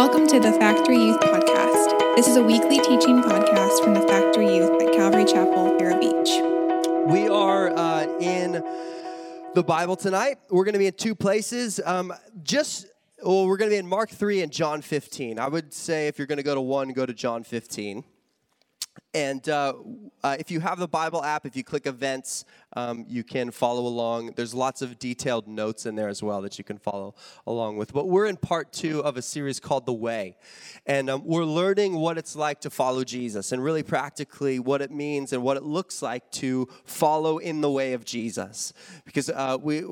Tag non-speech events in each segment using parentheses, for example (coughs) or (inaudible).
Welcome to the Factory Youth Podcast. This is a weekly teaching podcast from the Factory Youth at Calvary Chapel, Vero Beach. We are uh, in the Bible tonight. We're going to be in two places. Um, just well, we're going to be in Mark 3 and John 15. I would say if you're going to go to one, go to John 15. And uh, uh, if you have the Bible app, if you click events, um, you can follow along. There's lots of detailed notes in there as well that you can follow along with. But we're in part two of a series called The Way. And um, we're learning what it's like to follow Jesus and really practically what it means and what it looks like to follow in the way of Jesus. Because uh, we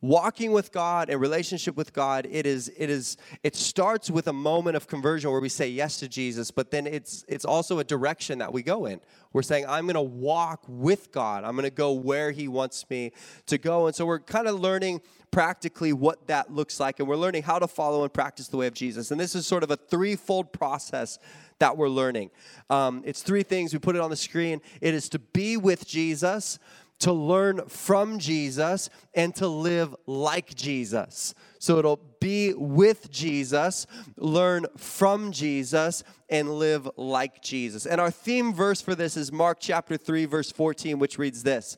walking with God and relationship with God, it is it is it starts with a moment of conversion where we say yes to Jesus, but then it's it's also a direction that we go in. We're saying I'm going to walk with God. I'm going to go where he wants me to go. And so we're kind of learning practically what that looks like and we're learning how to follow and practice the way of Jesus. And this is sort of a threefold process that we're learning. Um, it's three things. We put it on the screen. It is to be with Jesus, to learn from Jesus and to live like Jesus. So it'll be with Jesus, learn from Jesus, and live like Jesus. And our theme verse for this is Mark chapter 3, verse 14, which reads this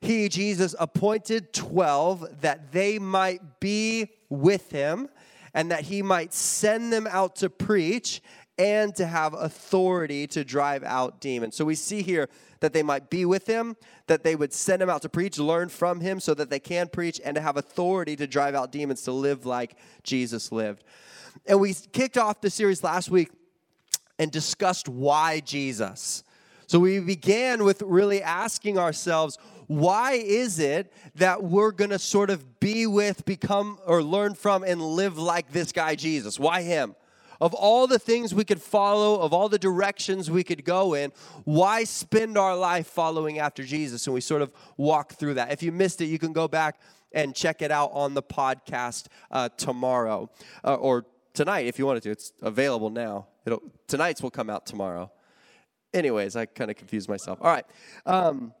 He, Jesus, appointed 12 that they might be with him and that he might send them out to preach and to have authority to drive out demons. So we see here that they might be with him, that they would send him out to preach, learn from him so that they can preach, and to have authority to drive out demons, to live like Jesus lived. And we kicked off the series last week and discussed why Jesus. So we began with really asking ourselves, why is it that we're going to sort of be with, become, or learn from, and live like this guy, Jesus? Why him? Of all the things we could follow, of all the directions we could go in, why spend our life following after Jesus? And we sort of walk through that. If you missed it, you can go back and check it out on the podcast uh, tomorrow uh, or tonight if you wanted to. It's available now. It'll, tonight's will come out tomorrow. Anyways, I kind of confused myself. All right. Um,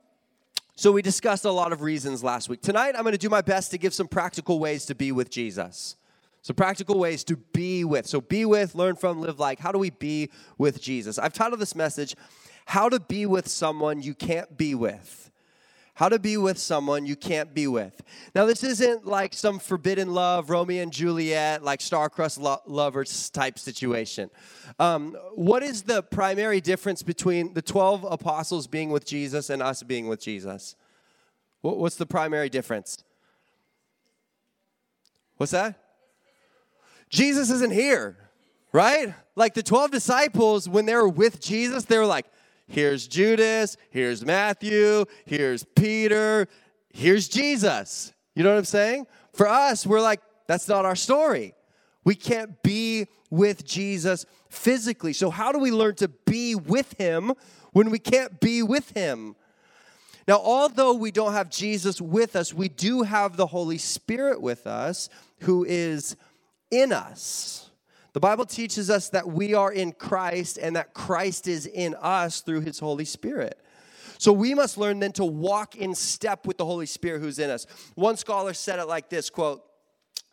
so we discussed a lot of reasons last week. Tonight, I'm going to do my best to give some practical ways to be with Jesus. So, practical ways to be with. So, be with, learn from, live like. How do we be with Jesus? I've titled this message, How to Be with Someone You Can't Be With. How to be with someone you can't be with. Now, this isn't like some forbidden love, Romeo and Juliet, like star-crossed lo- lovers type situation. Um, what is the primary difference between the 12 apostles being with Jesus and us being with Jesus? What's the primary difference? What's that? Jesus isn't here, right? Like the 12 disciples, when they were with Jesus, they were like, here's Judas, here's Matthew, here's Peter, here's Jesus. You know what I'm saying? For us, we're like, that's not our story. We can't be with Jesus physically. So, how do we learn to be with him when we can't be with him? Now, although we don't have Jesus with us, we do have the Holy Spirit with us, who is in us. The Bible teaches us that we are in Christ and that Christ is in us through his Holy Spirit. So we must learn then to walk in step with the Holy Spirit who's in us. One scholar said it like this quote,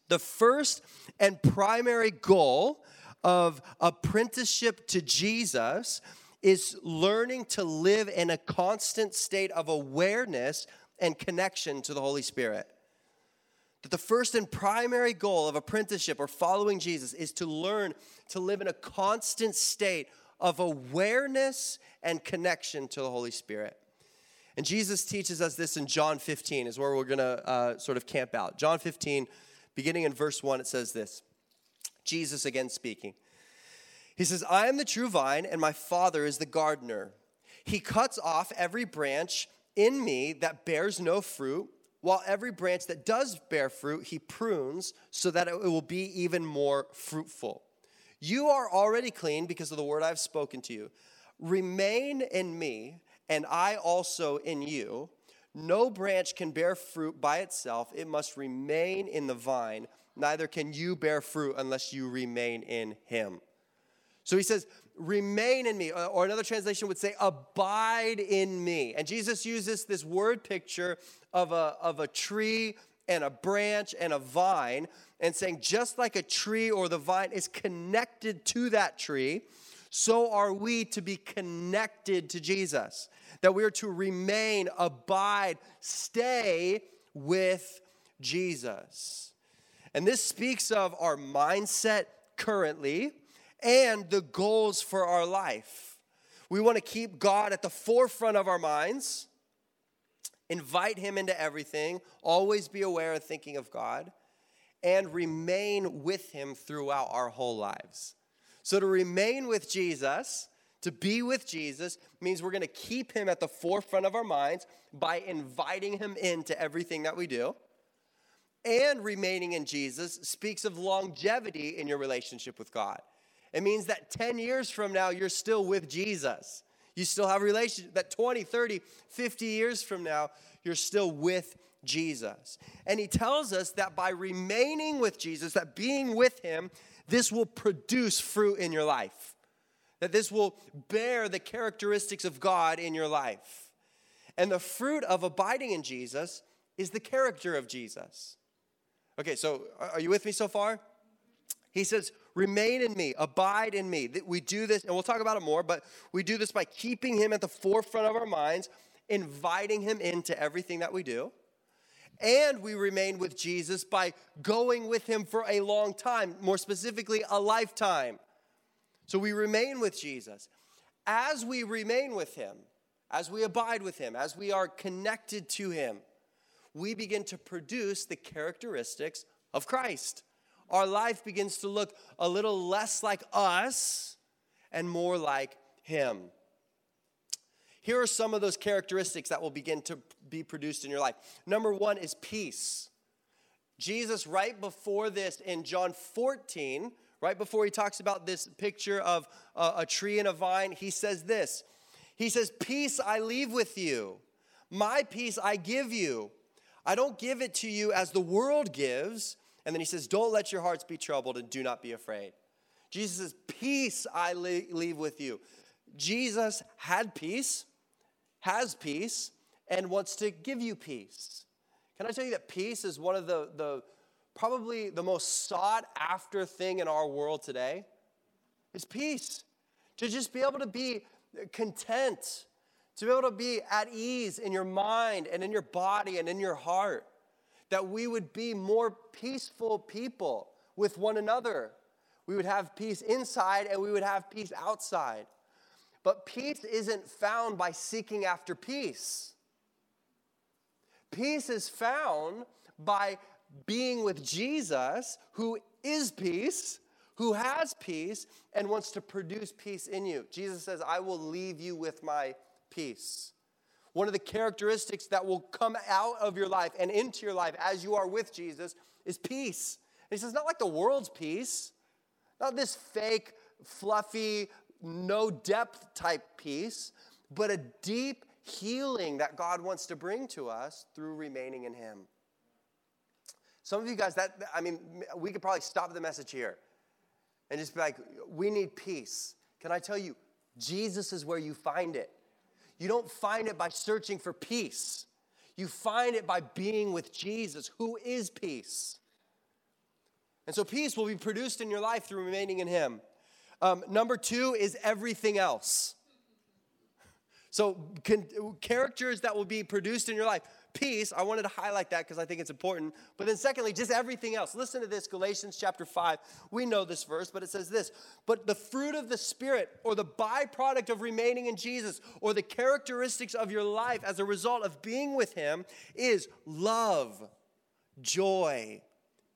the first and primary goal of apprenticeship to Jesus is learning to live in a constant state of awareness and connection to the Holy Spirit that the first and primary goal of apprenticeship or following Jesus is to learn to live in a constant state of awareness and connection to the Holy Spirit. And Jesus teaches us this in John 15, is where we're going to uh, sort of camp out. John 15, beginning in verse 1, it says this Jesus again speaking. He says, I am the true vine, and my Father is the gardener. He cuts off every branch in me that bears no fruit while every branch that does bear fruit, he prunes so that it will be even more fruitful. You are already clean because of the word I've spoken to you. Remain in me, and I also in you. No branch can bear fruit by itself, it must remain in the vine. Neither can you bear fruit unless you remain in him. So he says, remain in me. Uh, or another translation would say, abide in me. And Jesus uses this word picture of a, of a tree and a branch and a vine, and saying, just like a tree or the vine is connected to that tree, so are we to be connected to Jesus. That we are to remain, abide, stay with Jesus. And this speaks of our mindset currently and the goals for our life. We want to keep God at the forefront of our minds, invite Him into everything, always be aware and thinking of God, and remain with Him throughout our whole lives. So to remain with Jesus, to be with Jesus, means we're going to keep Him at the forefront of our minds by inviting Him into everything that we do and remaining in Jesus speaks of longevity in your relationship with God. It means that 10 years from now, you're still with Jesus. You still have a relationship. That 20, 30, 50 years from now, you're still with Jesus. And he tells us that by remaining with Jesus, that being with him, this will produce fruit in your life. That this will bear the characteristics of God in your life. And the fruit of abiding in Jesus is the character of Jesus. Okay, so are you with me so far? He says, Remain in me, abide in me. We do this, and we'll talk about it more, but we do this by keeping him at the forefront of our minds, inviting him into everything that we do. And we remain with Jesus by going with him for a long time, more specifically, a lifetime. So we remain with Jesus. As we remain with him, as we abide with him, as we are connected to him, we begin to produce the characteristics of Christ. Our life begins to look a little less like us and more like Him. Here are some of those characteristics that will begin to be produced in your life. Number one is peace. Jesus, right before this in John 14, right before he talks about this picture of a, tree and a vine, he says this He says, Peace I leave with you, my peace I give you. I don't give it to you as the world gives. And then he says, Don't let your hearts be troubled and do not be afraid. Jesus says, Peace I leave with you. Jesus had peace, has peace, and wants to give you peace. Can I tell you that peace is one of the, the probably the most sought after thing in our world today? Is peace. To just be able to be content to be able to be at ease in your mind and in your body and in your heart, that we would be more peaceful people with one another. We would have peace inside and we would have peace outside. But peace isn't found by seeking after peace. Peace is found by being with Jesus, who is peace, who has peace, and wants to produce peace in you. Jesus says, I will leave you with my peace. One of the characteristics that will come out of your life and into your life as you are with Jesus is peace. And he says, not like the world's peace, not this fake, fluffy, no depth type peace, but a deep healing that God wants to bring to us through remaining in Him. Some of you guys, that I mean, we could probably stop the message here and just be like, we need peace. Can I tell you, Jesus is where you find it. You don't find it by searching for peace. You find it by being with Jesus, who is peace. And so peace will be produced in your life through remaining in Him. Um, number two is everything else. So, can, characters that will be produced in your life peace. I wanted to highlight that because I think it's important. But then, secondly, just everything else. Listen to this Galatians chapter 5. We know this verse, but it says this But the fruit of the Spirit, or the byproduct of remaining in Jesus, or the characteristics of your life as a result of being with Him, is love, joy,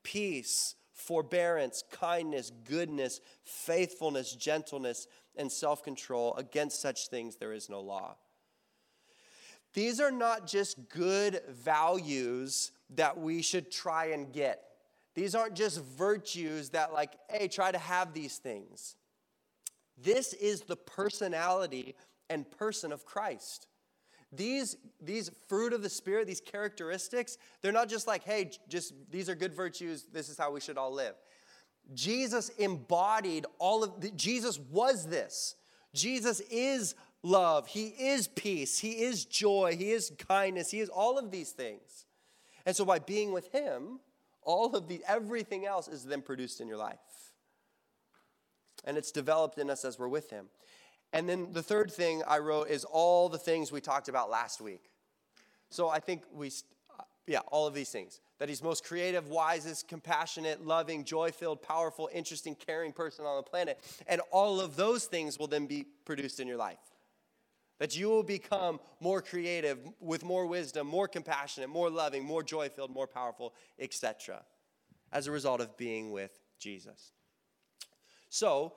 peace, forbearance, kindness, goodness, faithfulness, gentleness, and self control. Against such things there is no law. These are not just good values that we should try and get. These aren't just virtues that, like, hey, try to have these things. This is the personality and person of Christ. These, these fruit of the Spirit, these characteristics, they're not just like, hey, just these are good virtues, this is how we should all live. Jesus embodied all of, the, Jesus was this. Jesus is love, He is peace, He is joy, He is kindness, He is all of these things. And so by being with him, all of the everything else is then produced in your life. And it's developed in us as we're with him. And then the third thing I wrote is all the things we talked about last week. So I think we, uh, yeah, all of these things. That he's most creative, wisest, compassionate, loving, joy filled, powerful, interesting, caring person on the planet. And all of those things will then be produced in your life. That you will become more creative, with more wisdom, more compassionate, more loving, more joy filled, more powerful, etc., as a result of being with Jesus. So,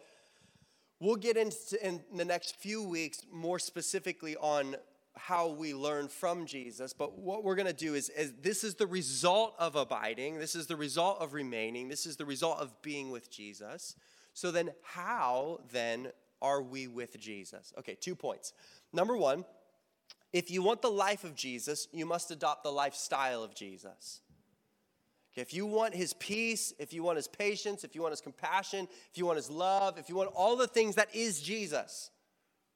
we'll get into in the next few weeks more specifically on how we learn from Jesus. But what we're going to do is, is, this is the result of abiding, this is the result of remaining, this is the result of being with Jesus. So then, how then are we with Jesus? Okay, two points. Number one, if you want the life of Jesus, you must adopt the lifestyle of Jesus. If you want his peace, if you want his patience, if you want his compassion, if you want his love, if you want all the things that is Jesus,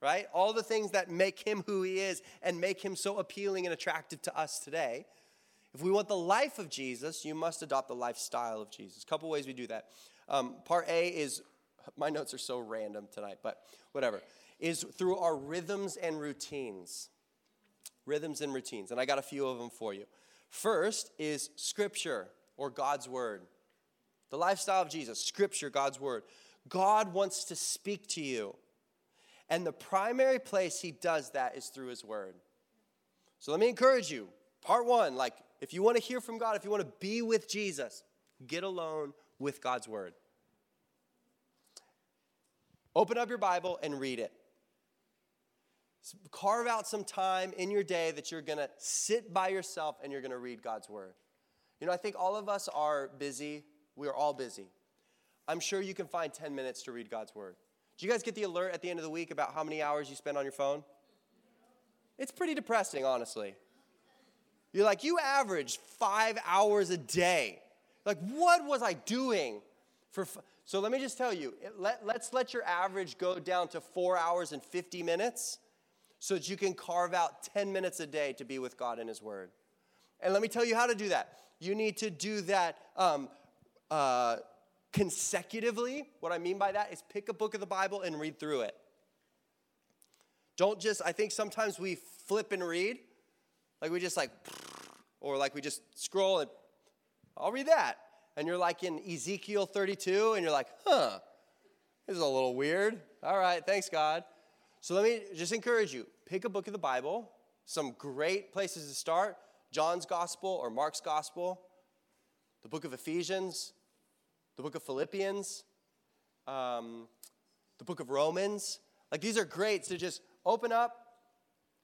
right? All the things that make him who he is and make him so appealing and attractive to us today. If we want the life of Jesus, you must adopt the lifestyle of Jesus. A couple ways we do that. Um, part A is, (laughs) my notes are so random tonight, but whatever, is through our rhythms and routines. Rhythms and routines. And I got a few of them for you. First is Scripture or God's Word. The lifestyle of Jesus, Scripture, God's Word. God wants to speak to you. And the primary place he does that is through his word. So let me encourage you. Part one, like if you want to hear from God, if you want to be with Jesus, get alone with God's word. Open up your Bible and read it. Carve out some time in your day that you're going to sit by yourself and you're going to read God's word. You know, I think all of us are busy. We are all busy. I'm sure you can find 10 minutes to read God's word. Do you guys get the alert at the end of the week about how many hours you spend on your phone? It's pretty depressing, honestly. You're like, you average five hours a day. Like, what was I doing for? F-? So let me just tell you, let, let's let your average go down to four hours and 50 minutes so that you can carve out 10 minutes a day to be with God in His Word. And let me tell you how to do that. You need to do that um, uh, consecutively. What I mean by that is pick a book of the Bible and read through it. Don't just, I think sometimes we flip and read, like we just like, or like we just scroll and I'll read that. And you're like in Ezekiel 32 and you're like, huh, this is a little weird. All right, thanks, God. So let me just encourage you pick a book of the Bible, some great places to start John's Gospel or Mark's Gospel, the book of Ephesians, the book of Philippians, um, the book of Romans. Like these are great to just open up,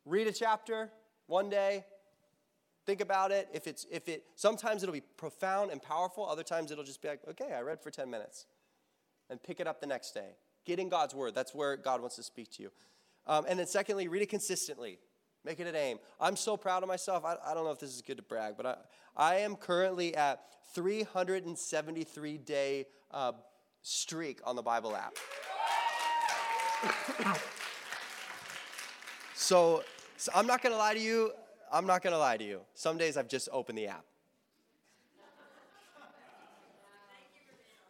read a chapter one day, think about it. If it's if it sometimes it'll be profound and powerful, other times it'll just be like, okay, I read for 10 minutes. And pick it up the next day. Get in God's word. That's where God wants to speak to you. Um, and then secondly, read it consistently. Make it an aim. I'm so proud of myself. I, I don't know if this is good to brag, but I, I am currently at 373 day uh, streak on the Bible app. (coughs) so, so I'm not gonna lie to you. I'm not gonna lie to you. Some days I've just opened the app.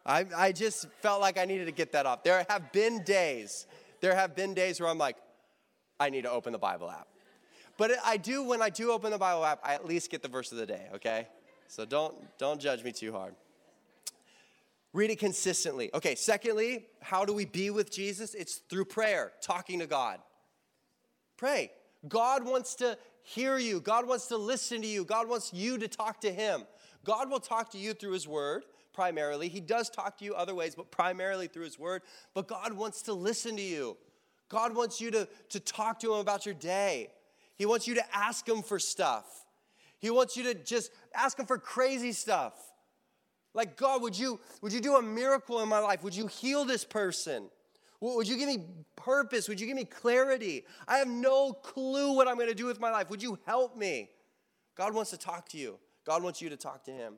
I, I just felt like I needed to get that off. There have been days, there have been days where I'm like, I need to open the Bible app. But I do, when I do open the Bible app, I at least get the verse of the day, okay? So don't, don't judge me too hard. Read it consistently. Okay, secondly, how do we be with Jesus? It's through prayer, talking to God. Pray. God wants to hear you, God wants to listen to you, God wants you to talk to Him. God will talk to you through His Word primarily. He does talk to you other ways, but primarily through His Word. But God wants to listen to you. God wants you to, to talk to Him about your day. He wants you to ask Him for stuff. He wants you to just ask Him for crazy stuff. Like, God, would you, would you do a miracle in my life? Would you heal this person? Would you give me purpose? Would you give me clarity? I have no clue what I'm going to do with my life. Would you help me? God wants to talk to you. God wants you to talk to Him.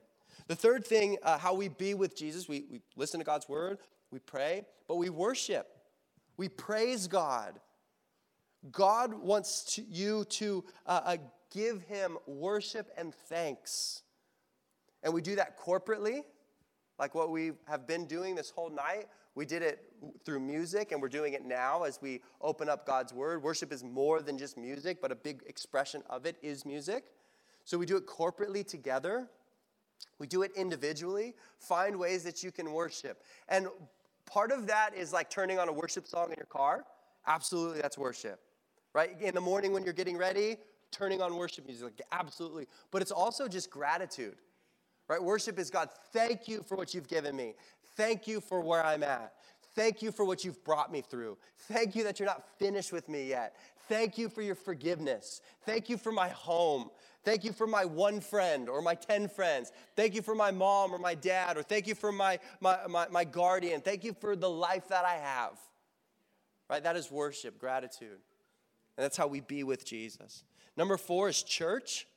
The third thing, uh, how we be with Jesus, we, we listen to God's word, we pray, but we worship. We praise God. God wants to, you to uh, uh, give him worship and thanks. And we do that corporately, like what we have been doing this whole night. We did it through music, and we're doing it now as we open up God's Word. Worship is more than just music, but a big expression of it is music. So we do it corporately together. We do it individually. Find ways that you can worship. And part of that is like turning on a worship song in your car. Absolutely, that's worship. Right? In the morning when you're getting ready, turning on worship music. Absolutely. But it's also just gratitude. Right? Worship is God, thank you for what you've given me. Thank you for where I'm at. Thank you for what you've brought me through. Thank you that you're not finished with me yet. Thank you for your forgiveness. Thank you for my home. Thank you for my one friend or my 10 friends. Thank you for my mom or my dad, or thank you for my, my, my, my guardian. Thank you for the life that I have. Right? That is worship, gratitude. And that's how we be with Jesus. Number four is church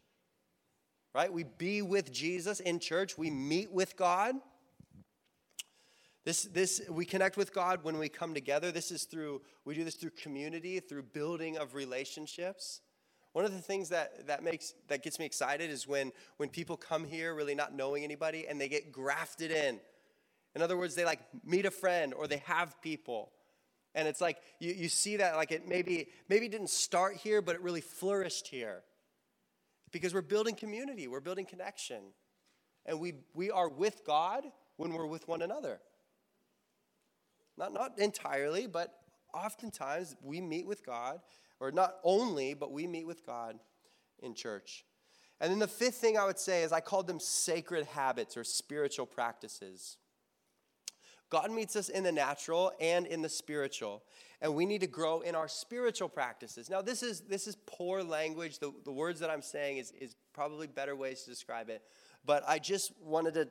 right? We be with Jesus in church, we meet with God. This, this we connect with God when we come together. This is through we do this through community, through building of relationships. One of the things that, that makes that gets me excited is when when people come here really not knowing anybody and they get grafted in. In other words, they like meet a friend or they have people. And it's like you, you see that like it maybe maybe didn't start here, but it really flourished here because we're building community, we're building connection. And we, we are with God when we're with one another. Not, not entirely, but oftentimes we meet with God, or not only, but we meet with God in church. And then the fifth thing I would say is I called them sacred habits or spiritual practices. God meets us in the natural and in the spiritual and we need to grow in our spiritual practices. Now, this is, this is poor language. The, the words that I'm saying is, is probably better ways to describe it. But I just wanted to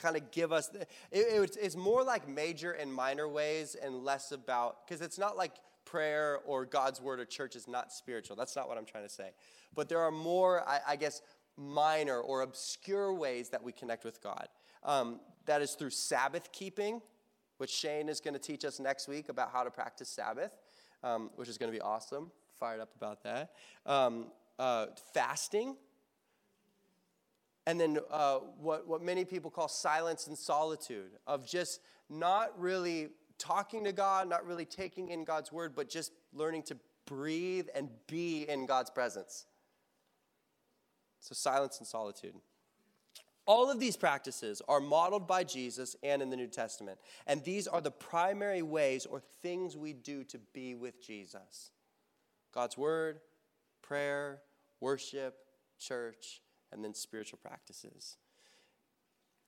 kind of give us, the, it, it's more like major and minor ways and less about, because it's not like prayer or God's word or church is not spiritual. That's not what I'm trying to say. But there are more, I, I guess, minor or obscure ways that we connect with God. Um, that is through Sabbath keeping which Shane is going to teach us next week about how to practice Sabbath, um, which is going to be awesome. Fired up about that. Um, uh, fasting. And then uh, what, what many people call silence and solitude, of just not really talking to God, not really taking in God's word, but just learning to breathe and be in God's presence. So, silence and solitude. All of these practices are modeled by Jesus and in the New Testament. And these are the primary ways or things we do to be with Jesus God's Word, prayer, worship, church, and then spiritual practices.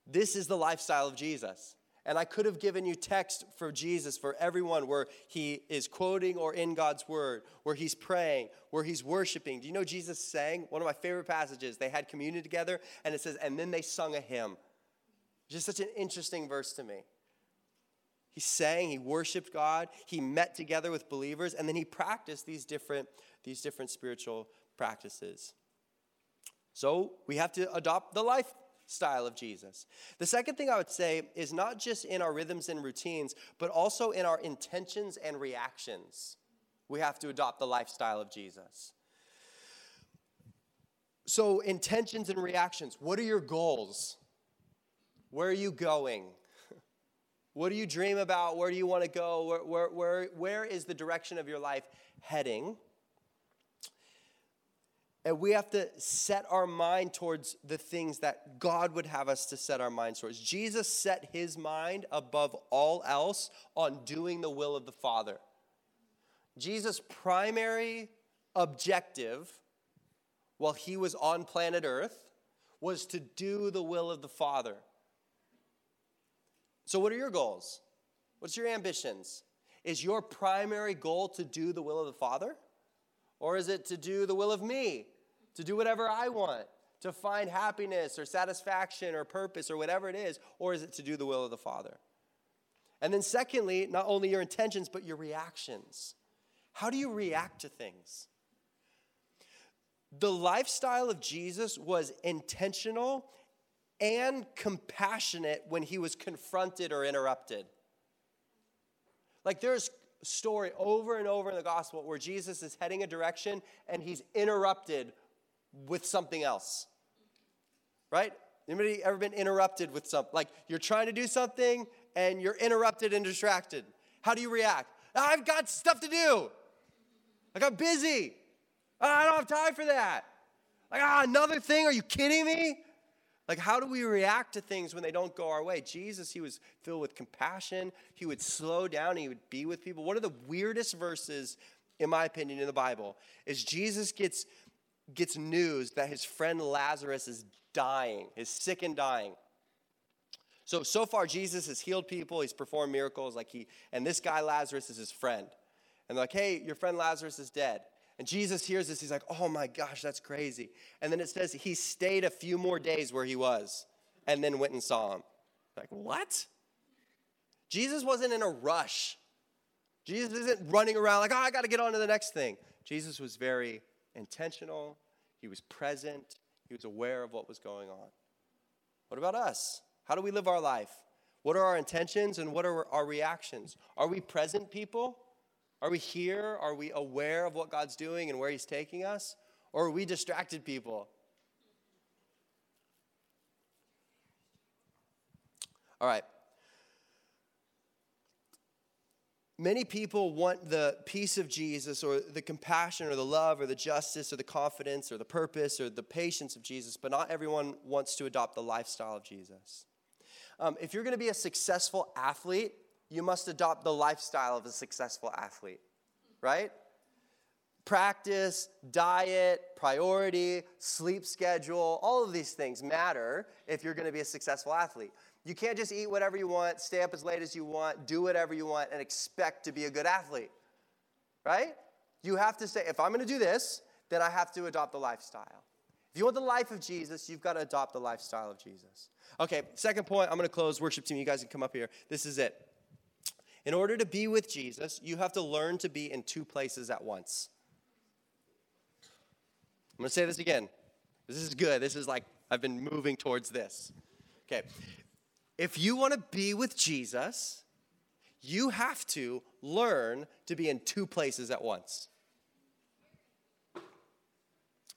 This is the lifestyle of Jesus. And I could have given you text for Jesus for everyone where he is quoting or in God's word, where he's praying, where he's worshiping. Do you know Jesus sang? One of my favorite passages. They had communion together, and it says, and then they sung a hymn. Just such an interesting verse to me. He sang, he worshiped God, he met together with believers, and then he practiced these different, these different spiritual practices. So we have to adopt the lifestyle of Jesus. The second thing I would say is not just in our rhythms and routines, but also in our intentions and reactions. We have to adopt the lifestyle of Jesus. So, intentions and reactions. What are your goals? Where are you going? (laughs) What do you dream about? Where do you want to go? Where, where, where, where is the direction of your life heading? And we have to set our mind towards the things that God would have us to set our minds towards. Jesus set his mind above all else on doing the will of the Father. Jesus' primary objective while he was on planet Earth was to do the will of the Father. So, what are your goals? What's your ambitions? Is your primary goal to do the will of the Father? Or is it to do the will of me? To do whatever I want? To find happiness or satisfaction or purpose or whatever it is? Or is it to do the will of the Father? And then, secondly, not only your intentions, but your reactions. How do you react to things? The lifestyle of Jesus was intentional and compassionate when he was confronted or interrupted. Like there's story over and over in the gospel where Jesus is heading a direction and he's interrupted with something else. Right? Anybody ever been interrupted with something? Like you're trying to do something and you're interrupted and distracted. How do you react? I've got stuff to do. I got busy. I don't have time for that. Like, ah, another thing? Are you kidding me? Like, how do we react to things when they don't go our way? Jesus, he was filled with compassion. He would slow down. He would be with people. One of the weirdest verses, in my opinion, in the Bible is Jesus gets, gets news that his friend Lazarus is dying, is sick and dying. So, so far, Jesus has healed people. He's performed miracles. Like he, and this guy, Lazarus, is his friend. And they're like, hey, your friend Lazarus is dead. And Jesus hears this. He's like, oh my gosh, that's crazy. And then it says he stayed a few more days where he was and then went and saw him. Like, what? Jesus wasn't in a rush. Jesus isn't running around like, oh, I got to get on to the next thing. Jesus was very intentional. He was present. He was aware of what was going on. What about us? How do we live our life? What are our intentions and what are our reactions? Are we present people? Are we here? Are we aware of what God's doing and where He's taking us? Or are we distracted people? All right. Many people want the peace of Jesus or the compassion or the love or the justice or the confidence or the purpose or the patience of Jesus, but not everyone wants to adopt the lifestyle of Jesus. Um, if you're going to be a successful athlete, you must adopt the lifestyle of a successful athlete, right? Practice, diet, priority, sleep schedule, all of these things matter if you're going to be a successful athlete. You can't just eat whatever you want, stay up as late as you want, do whatever you want, and expect to be a good athlete, right? You have to say, if I'm going to do this, then I have to adopt the lifestyle. If you want the life of Jesus, you've got to adopt the lifestyle of Jesus. Okay, second point, I'm going to close. Worship team, you guys can come up here. This is it. In order to be with Jesus, you have to learn to be in two places at once. I'm going to say this again. This is good. This is like, I've been moving towards this. Okay. If you want to be with Jesus, you have to learn to be in two places at once.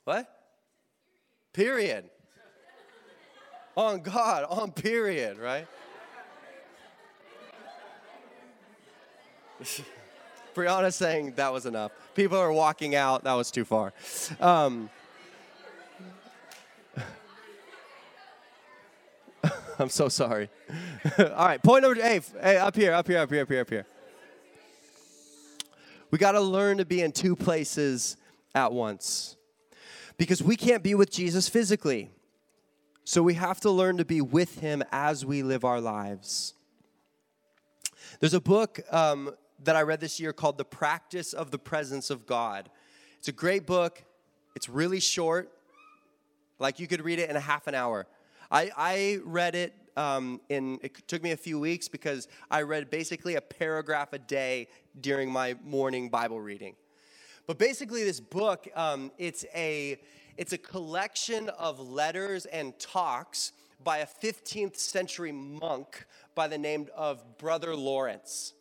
What? Period. on God, on period, right? (laughs) Brianna's saying that was enough. People are walking out. That was too far. Um, (laughs) I'm so sorry. (laughs) All right, point number. Hey, hey, up here, up here, up here, up here, up here. We got to learn to be in two places at once, because we can't be with Jesus physically. So we have to learn to be with Him as we live our lives. There's a book um, that I read this year called The Practice of the Presence of God. It's a great book, it's really short. Like you could read it in a half an hour. I, I read it um, in, it took me a few weeks because I read basically a paragraph a day during my morning Bible reading. But basically, this book, um, it's, a, it's a collection of letters and talks by a 15th century monk by the name of Brother Lawrence.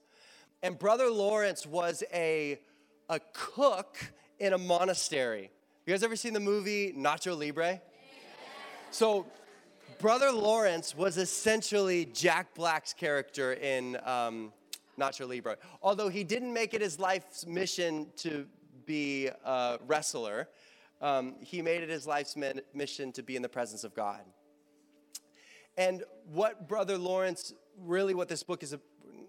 And Brother Lawrence was a, a cook in a monastery. You guys ever seen the movie Nacho Libre? So, Brother Lawrence was essentially Jack Black's character in um, Nacho Libre. Although he didn't make it his life's mission to be a wrestler, um, he made it his life's mission to be in the presence of God. And what Brother Lawrence, really, what this book is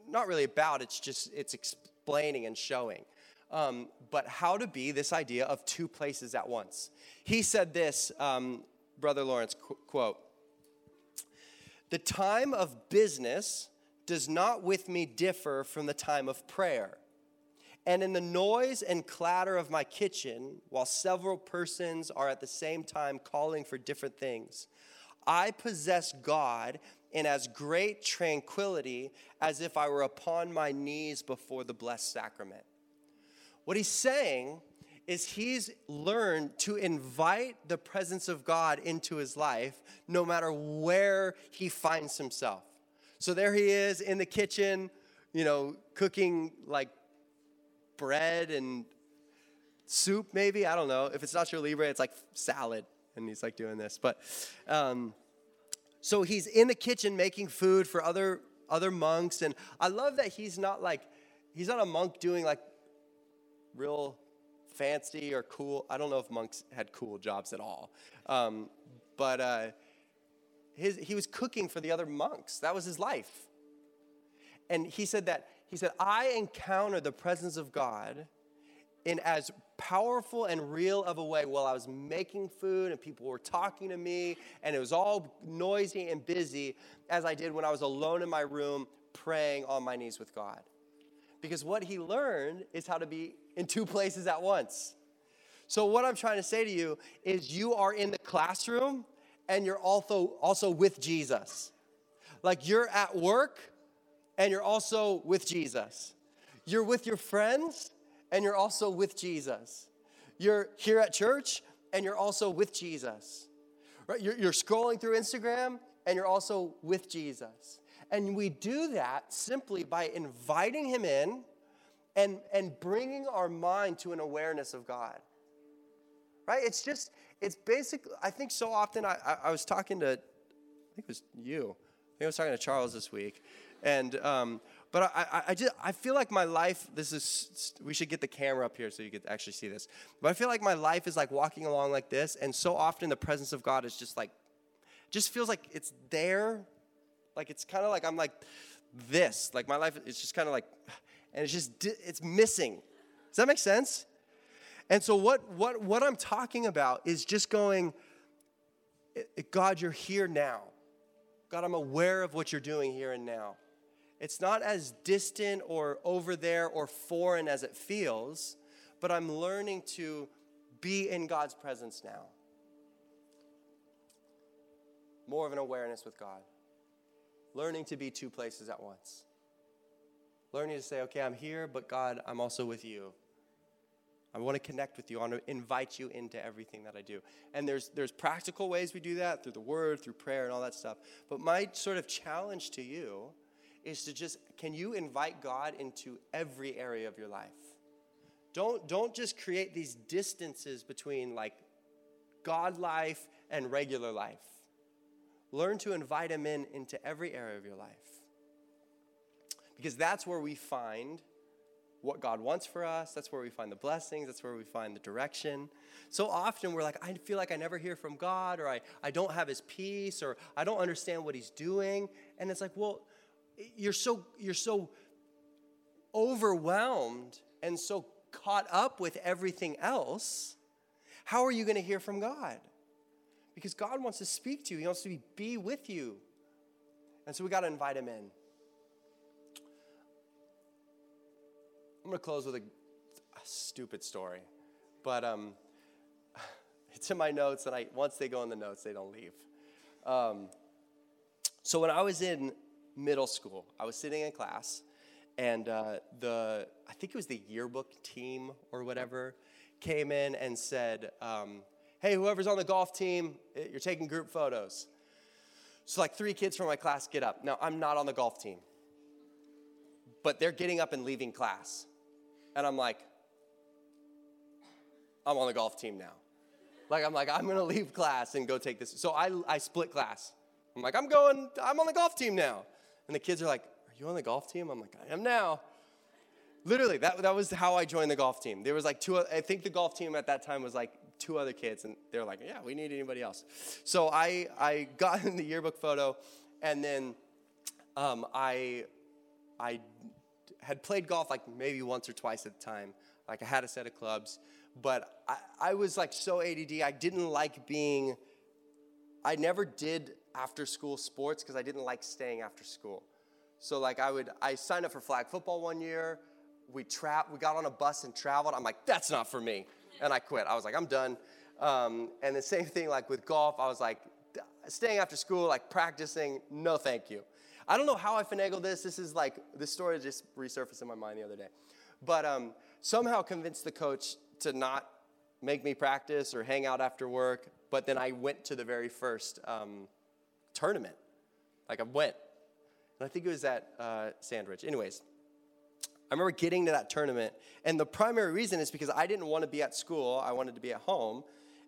not really about, it's just, it's explaining and showing. Um, but how to be this idea of two places at once. He said this, um, Brother Lawrence, qu- quote, the time of business does not with me differ from the time of prayer. And in the noise and clatter of my kitchen, while several persons are at the same time calling for different things, I possess God in as great tranquility as if I were upon my knees before the blessed sacrament. What he's saying is he's learned to invite the presence of God into his life no matter where he finds himself. So there he is in the kitchen, you know, cooking like bread and soup, maybe. I don't know. If it's Nacho Libre, it's like salad. And he's like doing this. But, um, So he's in the kitchen making food for other other monks, and I love that he's not like he's not a monk doing like real fancy or cool. I don't know if monks had cool jobs at all, um, but uh, his, he was cooking for the other monks. That was his life. And he said that he said, I encountered the presence of God in as powerful and real of a way while I was making food and people were talking to me and it was all noisy and busy as I did when I was alone in my room praying on my knees with God. Because what he learned is how to be in two places at once. So, what I'm trying to say to you is you are in the classroom and you're also, also with Jesus. Like you're at work and you're also with Jesus. You're with your friends and you're also with Jesus. You're here at church and you're also with Jesus. Right? You're, you're scrolling through Instagram and you're also with Jesus. And we do that simply by inviting him in and, and bringing our mind to an awareness of God. Right? It's just, it's basically, I think so often, I, I, I was talking to, I think it was you. I think I was talking to Charles this week. And, um, but I, I, I, just, I feel like my life, this is, we should get the camera up here so you could actually see this. But I feel like my life is like walking along like this. And so often the presence of God is just like, just feels like it's there. Like it's kind of like I'm like this. Like my life is just kind of like, and it's just, it's missing. Does that make sense? And so what, what, what I'm talking about is just going, God, you're here now. God, I'm aware of what you're doing here and now. It's not as distant or over there or foreign as it feels, but I'm learning to be in God's presence now. More of an awareness with God. Learning to be two places at once. Learning to say, okay, I'm here, but God, I'm also with you. I want to connect with you. I want to invite you into everything that I do. And there's, there's practical ways we do that through the word, through prayer, and all that stuff. But my sort of challenge to you is to just can you invite God into every area of your life? Don't, don't just create these distances between like God life and regular life. Learn to invite Him in into every area of your life. Because that's where we find what God wants for us. That's where we find the blessings. That's where we find the direction. So often we're like, I feel like I never hear from God, or I, I don't have his peace, or I don't understand what he's doing. And it's like, well, you're so you're so overwhelmed and so caught up with everything else. How are you going to hear from God? Because God wants to speak to you. He wants to be, with you. And so we got to invite him in. I'm going to close with a, a, stupid story, but um, (laughs) it's in my notes, and I once they go in the notes, they don't leave. Um, so when I was in middle school, I was sitting in class, and uh, the I think it was the yearbook team or whatever came in and said, um, "Hey, whoever's on the golf team, eh, you're taking group photos." So like three kids from my class get up. Now I'm not on the golf team, but they're getting up and leaving class. And I'm like, I'm on the golf team now. Like, I'm like, I'm gonna leave class and go take this. So I, I split class. I'm like, I'm going, I'm on the golf team now. And the kids are like, Are you on the golf team? I'm like, I am now. Literally, that, that was how I joined the golf team. There was like two, I think the golf team at that time was like two other kids, and they're like, Yeah, we need anybody else. So I, I got (laughs) in the yearbook photo, and then um, I, I had played golf like maybe once or twice at the time. Like I had a set of clubs, but I, I was like so ADD. I didn't like being, I never did after school sports because I didn't like staying after school. So like I would, I signed up for flag football one year. We tra- we got on a bus and traveled. I'm like, that's not for me, and I quit. I was like, I'm done. Um, and the same thing like with golf. I was like, staying after school, like practicing, no, thank you. I don't know how I finagled this. This is like, this story just resurfaced in my mind the other day. But um, somehow convinced the coach to not make me practice or hang out after work. But then I went to the very first um, tournament. Like I went. And I think it was at uh, Sandwich. Anyways, I remember getting to that tournament. And the primary reason is because I didn't want to be at school, I wanted to be at home.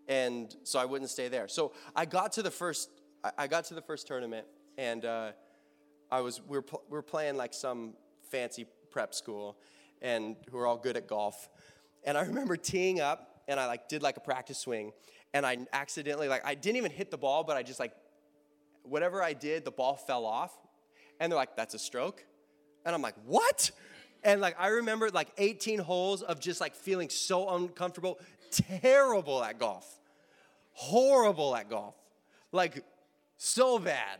And so I wouldn't stay there. So I got to the first I, got to the first tournament, and uh, I was we were, we were playing like some fancy prep school, and who were all good at golf. And I (laughs) remember teeing up, and I like did like a practice swing, and I accidentally like I didn't even hit the ball, but I just like whatever I did, the ball fell off, and they're like, "That's a stroke," and I'm like, "What?" And like I remember like 18 holes of just like feeling so uncomfortable, terrible at golf, horrible at golf, like so bad.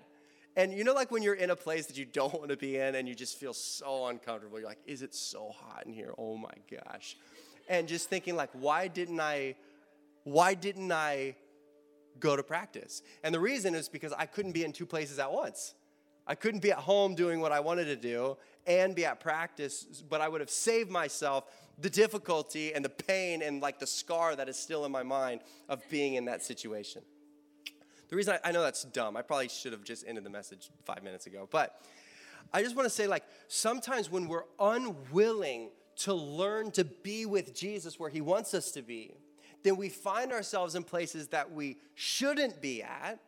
And you know, like when you're in a place that you don't want to be in and you just feel so uncomfortable, you're like, is it so hot in here? Oh my gosh. And just thinking, like, why didn't I, why didn't I go to practice? And the reason is because I couldn't be in two places at once. I couldn't be at home doing what I wanted to do and be at practice, but I would have saved myself the difficulty and the pain and like the scar that is still in my mind of being in that situation. The reason I, I know that's dumb, I probably should have just ended the message five minutes ago, but I just want to say, like, sometimes when we're unwilling to learn to be with Jesus where he wants us to be, then we find ourselves in places that we shouldn't be at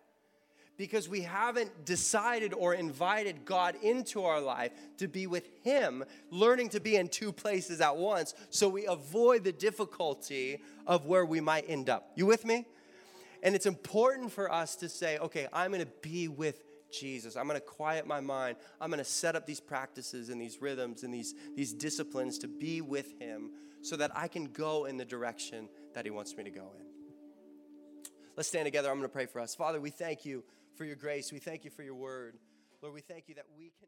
because we haven't decided or invited God into our life to be with Him, learning to be in two places at once, so we avoid the difficulty of where we might end up. You with me? And it's important for us to say, okay, I'm gonna be with Jesus. I'm gonna quiet my mind. I'm gonna set up these practices and these rhythms and these, these disciplines to be with Him so that I can go in the direction that He wants me to go in. Let's stand together. I'm gonna pray for us. Father, we thank you for your grace. We thank you for your word. Lord, we thank you that we can.